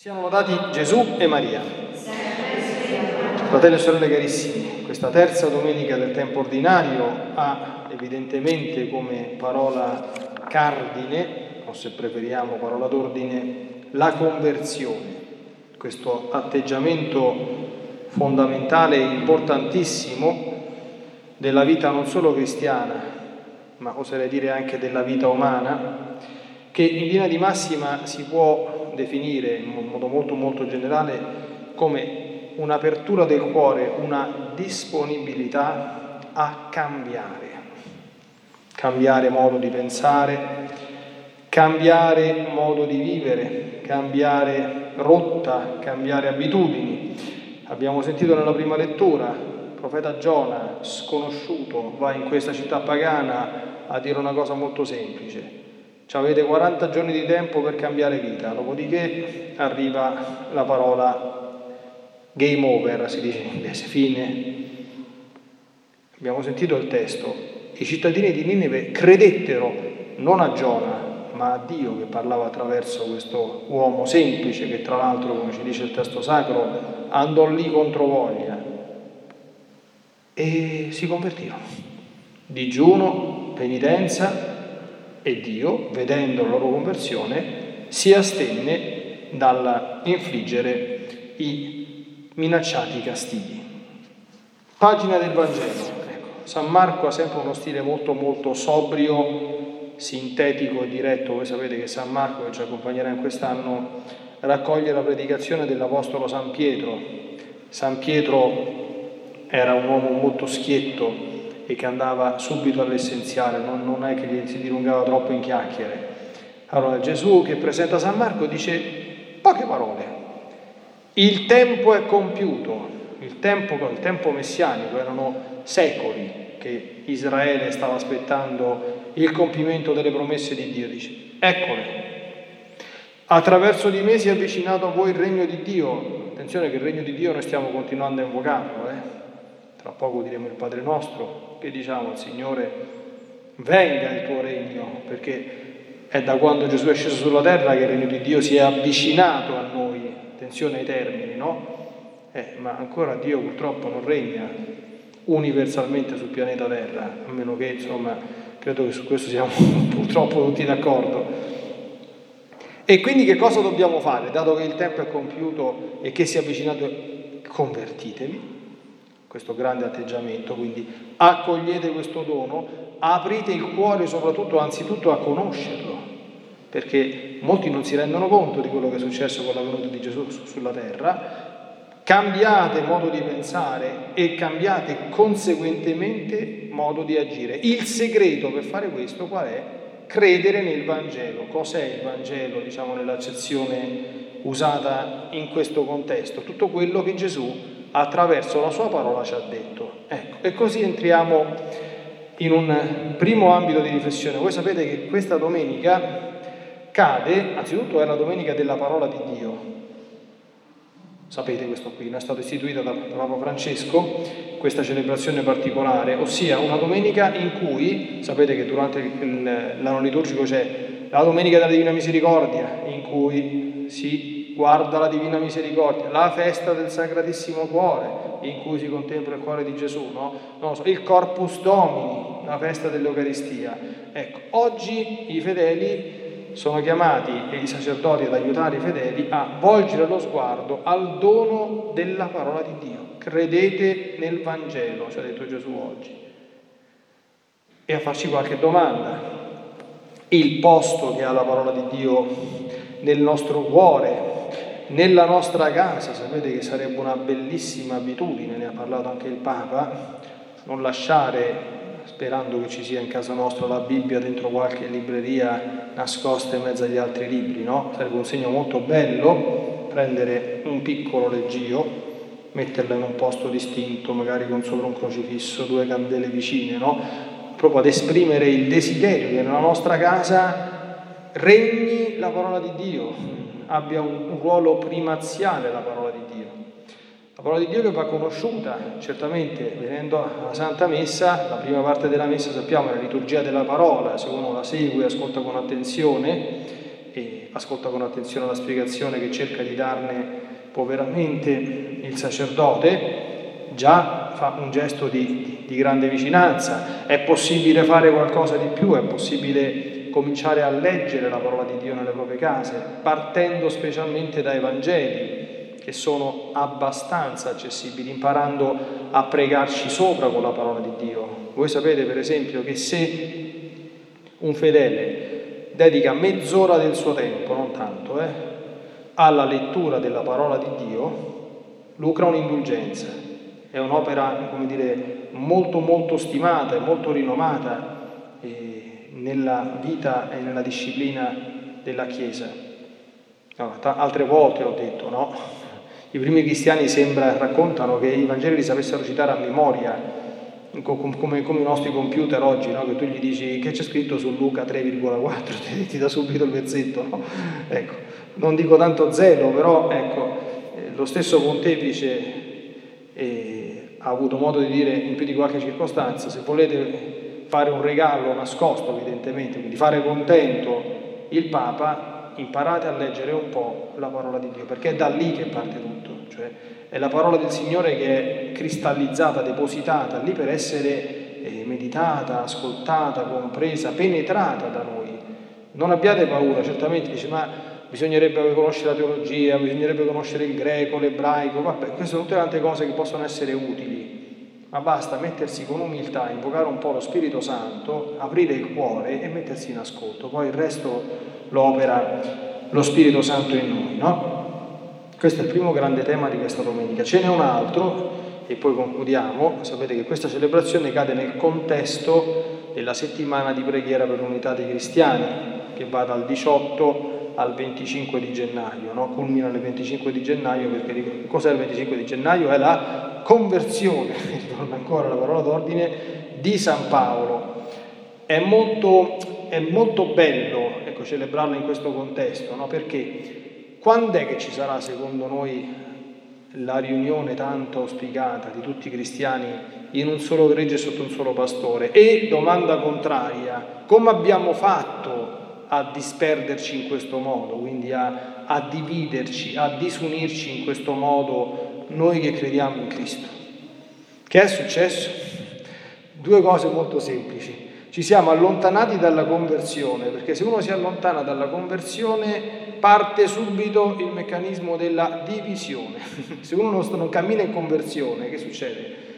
Siano lodati Gesù e Maria. Fratelli e sorelle carissimi, questa terza domenica del tempo ordinario ha evidentemente come parola cardine, o se preferiamo parola d'ordine, la conversione, questo atteggiamento fondamentale e importantissimo della vita non solo cristiana, ma oserei dire anche della vita umana, che in linea di massima si può definire in un modo molto molto generale come un'apertura del cuore, una disponibilità a cambiare, cambiare modo di pensare, cambiare modo di vivere, cambiare rotta, cambiare abitudini. Abbiamo sentito nella prima lettura, il profeta Giona, sconosciuto, va in questa città pagana a dire una cosa molto semplice avete 40 giorni di tempo per cambiare vita, dopodiché arriva la parola game over, si dice in inglese, fine. Abbiamo sentito il testo. I cittadini di Ninive credettero non a Giona, ma a Dio che parlava attraverso questo uomo semplice che tra l'altro, come ci dice il testo sacro, andò lì contro voglia e si convertirono. Digiuno, penitenza, e Dio, vedendo la loro conversione, si astenne dall'infliggere i minacciati castighi. Pagina del Vangelo. Ecco, San Marco ha sempre uno stile molto molto sobrio, sintetico e diretto. Voi sapete che San Marco, che ci accompagnerà in quest'anno, raccoglie la predicazione dell'Apostolo San Pietro. San Pietro era un uomo molto schietto, e che andava subito all'essenziale, non, non è che si dilungava troppo in chiacchiere. Allora Gesù che presenta San Marco dice poche parole. Il tempo è compiuto, il tempo, il tempo messianico erano secoli che Israele stava aspettando il compimento delle promesse di Dio. Dice, eccole, attraverso di me si è avvicinato a voi il regno di Dio. Attenzione che il regno di Dio noi stiamo continuando a invocarlo, eh? Tra poco diremo il Padre nostro, che diciamo al Signore, venga il tuo regno, perché è da quando Gesù è sceso sulla terra che il regno di Dio si è avvicinato a noi, attenzione ai termini, no? Eh, ma ancora Dio purtroppo non regna universalmente sul pianeta Terra, a meno che insomma credo che su questo siamo purtroppo tutti d'accordo. E quindi che cosa dobbiamo fare? Dato che il tempo è compiuto e che si è avvicinato, convertitevi, questo grande atteggiamento, quindi accogliete questo dono, aprite il cuore soprattutto, anzitutto a conoscerlo, perché molti non si rendono conto di quello che è successo con la venuta di Gesù sulla terra, cambiate modo di pensare e cambiate conseguentemente modo di agire. Il segreto per fare questo qual è? Credere nel Vangelo. Cos'è il Vangelo, diciamo, nell'accezione usata in questo contesto? Tutto quello che Gesù attraverso la sua parola ci ha detto. Ecco, e così entriamo in un primo ambito di riflessione. Voi sapete che questa domenica cade, anzitutto è la domenica della parola di Dio. Sapete questo qui, è stata istituita da Papa Francesco questa celebrazione particolare, ossia una domenica in cui, sapete che durante l'anno liturgico c'è la domenica della Divina Misericordia, in cui si guarda la Divina Misericordia, la festa del Sacratissimo Cuore, in cui si contempla il cuore di Gesù, no? so, il Corpus Domini, la festa dell'Eucaristia. Ecco, oggi i fedeli sono chiamati, e i sacerdoti ad aiutare i fedeli, a volgere lo sguardo al dono della parola di Dio. Credete nel Vangelo, ci ha detto Gesù oggi. E a farci qualche domanda. Il posto che ha la parola di Dio nel nostro cuore, nella nostra casa, sapete che sarebbe una bellissima abitudine, ne ha parlato anche il Papa, non lasciare, sperando che ci sia in casa nostra la Bibbia dentro qualche libreria nascosta in mezzo agli altri libri, no? Sarebbe un segno molto bello prendere un piccolo leggio, metterlo in un posto distinto, magari con sopra un crocifisso, due candele vicine, no? Proprio ad esprimere il desiderio che nella nostra casa regni la parola di Dio, abbia un, ruolo primaziale la parola di Dio. La parola di Dio che va conosciuta, certamente venendo alla Santa Messa, la prima parte della Messa sappiamo è la liturgia della parola, se uno la segue ascolta con attenzione, e ascolta con attenzione la spiegazione che cerca di darne poveramente il sacerdote, già fa un gesto di, di, grande vicinanza. È possibile fare qualcosa di più, è possibile cominciare a leggere la parola di Dio nelle proprie case, partendo specialmente dai Vangeli, che sono abbastanza accessibili, imparando a pregarci sopra con la parola di Dio. Voi sapete per esempio che se un fedele dedica mezz'ora del suo tempo, non tanto, eh, alla lettura della parola di Dio, lucra un'indulgenza. È un'opera, come dire, molto molto stimata e molto rinomata eh, nella vita e nella disciplina della Chiesa. Altre volte ho detto, no? I primi cristiani sembra, raccontano che i Vangeli li sapessero citare a memoria, come, come, i nostri computer oggi, no? che tu gli dici che c'è scritto su Luca 3,4, ti, ti dà subito il versetto. No? Ecco, non dico tanto zelo, però ecco, eh, lo stesso pontefice eh, ha avuto modo di dire in più di qualche circostanza, se volete fare un regalo nascosto evidentemente, quindi fare contento il Papa, imparate a leggere un po' la parola di Dio, perché è da lì che parte tutto. Cioè, è la parola del Signore che è cristallizzata, depositata lì per essere eh, meditata, ascoltata, compresa, penetrata da noi. Non abbiate paura, certamente dice ma bisognerebbe conoscere la teologia, bisognerebbe conoscere il greco, l'ebraico, vabbè, queste sono tutte tante cose che possono essere utili, ma basta mettersi con umiltà, invocare un po' lo Spirito Santo, aprire il cuore e mettersi in ascolto, poi il resto lo opera lo Spirito Santo in noi, no? Questo è il primo grande tema di questa domenica. Ce n'è un altro, e poi concludiamo. Sapete che questa celebrazione cade nel contesto della settimana di preghiera per l'unità dei cristiani, che va dal 18 al 25 di gennaio, no? culmina il 25 di gennaio, perché cos'è il 25 di gennaio? È la conversione, ritorna ancora la parola d'ordine, di San Paolo. È molto, è molto bello ecco, celebrarla in questo contesto, no? perché quando è che ci sarà, secondo noi, la riunione tanto auspicata di tutti i cristiani in un solo gregge sotto un solo pastore? E, domanda contraria, come abbiamo fatto a disperderci in questo modo, quindi a, a dividerci, a disunirci in questo modo noi che crediamo in Cristo? Che è successo? Due cose molto semplici ci siamo allontanati dalla conversione, perché se uno si allontana dalla conversione parte subito il meccanismo della divisione. se uno non cammina in conversione, che succede?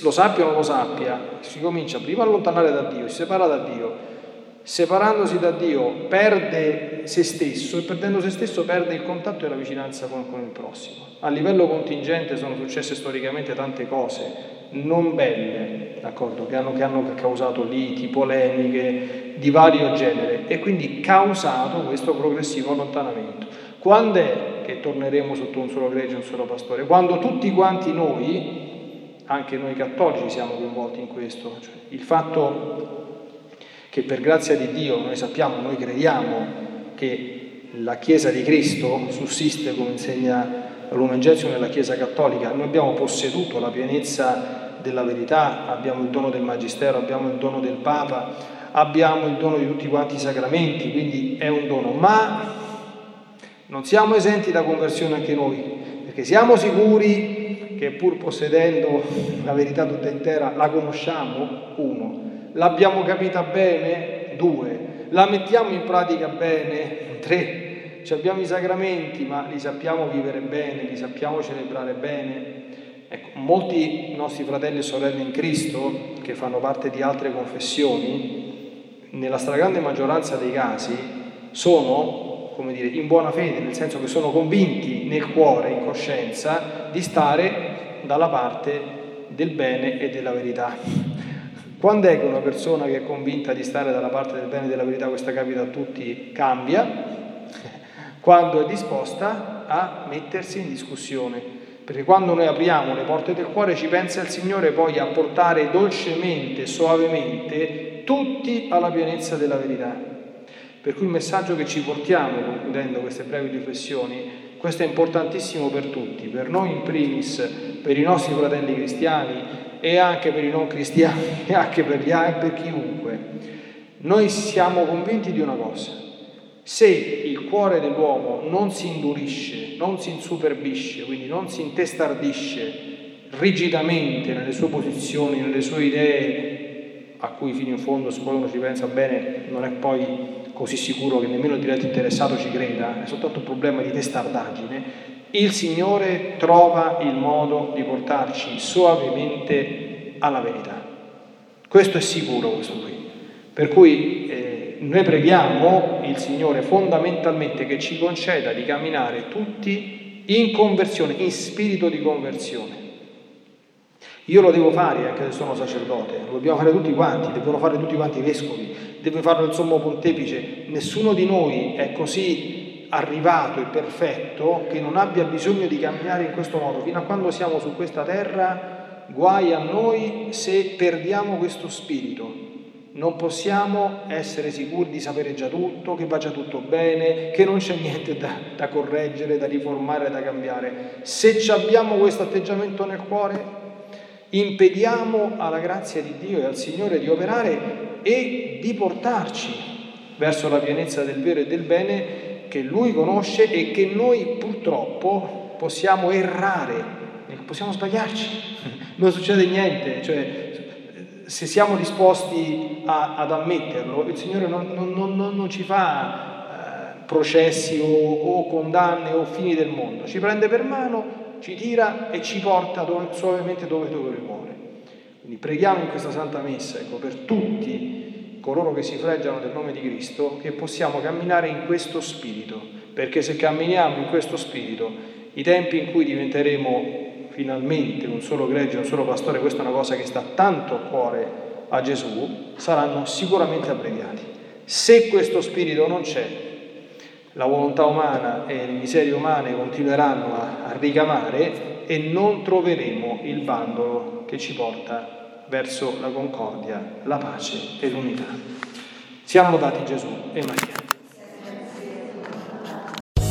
Lo sappia o non lo sappia, si comincia prima a allontanare da Dio, si separa da Dio, separandosi da Dio perde se stesso e perdendo se stesso perde il contatto e la vicinanza con, con il prossimo. A livello contingente sono successe storicamente tante cose non belle, d'accordo, che hanno, che hanno causato liti, polemiche di vario genere e quindi causato questo progressivo allontanamento. Quando è che torneremo sotto un solo gregge, un solo pastore? Quando tutti quanti noi, anche noi cattolici, siamo coinvolti in questo. Cioè, il fatto che per grazia di Dio noi sappiamo, noi crediamo che la Chiesa di Cristo sussiste come insegna Lumen Gentium nella Chiesa Cattolica, noi abbiamo posseduto la pienezza della verità, abbiamo il dono del Magistero, abbiamo il dono del Papa, abbiamo il dono di tutti quanti i sacramenti, quindi è un dono, ma non siamo esenti da conversione anche noi, perché siamo sicuri che pur possedendo la verità tutta intera la conosciamo, uno, L'abbiamo capita bene? Due. La mettiamo in pratica bene? Tre. Ci abbiamo i sacramenti, ma li sappiamo vivere bene, li sappiamo celebrare bene. Ecco, molti nostri fratelli e sorelle in Cristo, che fanno parte di altre confessioni, nella stragrande maggioranza dei casi sono, come dire, in buona fede, nel senso che sono convinti nel cuore, in coscienza, di stare dalla parte del bene e della verità. Quando è che una persona che è convinta di stare dalla parte del bene e della verità, questa capita a tutti, cambia? Quando è disposta a mettersi in discussione. Perché quando noi apriamo le porte del cuore ci pensa il Signore poi a portare dolcemente, suavemente, tutti alla pienezza della verità. Per cui il messaggio che ci portiamo, concludendo queste brevi riflessioni, questo è importantissimo per tutti, per noi in primis, per i nostri fratelli cristiani, e anche per i non cristiani e anche per, gli, per chiunque. Noi siamo convinti di una cosa, se il cuore dell'uomo non si indurisce, non si insuperbisce, quindi non si intestardisce rigidamente nelle sue posizioni, nelle sue idee, a cui fino in fondo, se poi uno ci pensa bene, non è poi così sicuro che nemmeno il diretto interessato ci creda, è soltanto un problema di testardaggine, il Signore trova il modo di portarci soavemente alla verità. Questo è sicuro, questo qui. Per cui eh, noi preghiamo il Signore fondamentalmente che ci conceda di camminare tutti in conversione, in spirito di conversione. Io lo devo fare anche se sono sacerdote, lo dobbiamo fare tutti quanti, devono fare tutti quanti i vescovi, deve farlo il sommo pontefice. Nessuno di noi è così arrivato e perfetto che non abbia bisogno di camminare in questo modo. Fino a quando siamo su questa terra, guai a noi se perdiamo questo spirito. Non possiamo essere sicuri di sapere già tutto, che va già tutto bene, che non c'è niente da, da correggere, da riformare, da cambiare. Se abbiamo questo atteggiamento nel cuore, impediamo alla grazia di Dio e al Signore di operare e di portarci verso la pienezza del vero e del bene che Lui conosce e che noi purtroppo possiamo errare, possiamo sbagliarci, non succede niente, cioè se siamo disposti a, ad ammetterlo, il Signore non, non, non, non ci fa eh, processi o, o condanne o fini del mondo, ci prende per mano ci tira e ci porta dove, suavemente dove, dove vuole. Quindi preghiamo in questa Santa Messa, ecco, per tutti coloro che si freggiano del nome di Cristo, che possiamo camminare in questo spirito, perché se camminiamo in questo spirito, i tempi in cui diventeremo finalmente un solo gregge, un solo pastore, questa è una cosa che sta tanto a cuore a Gesù, saranno sicuramente abbreviati. Se questo spirito non c'è, la volontà umana e le miserie umane continueranno a, a ricamare e non troveremo il bandolo che ci porta verso la concordia, la pace e l'unità. Siamo lodati Gesù e Maria.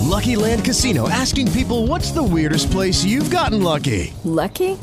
Lucky Land Casino asking people what's the weirdest place you've gotten lucky? Lucky?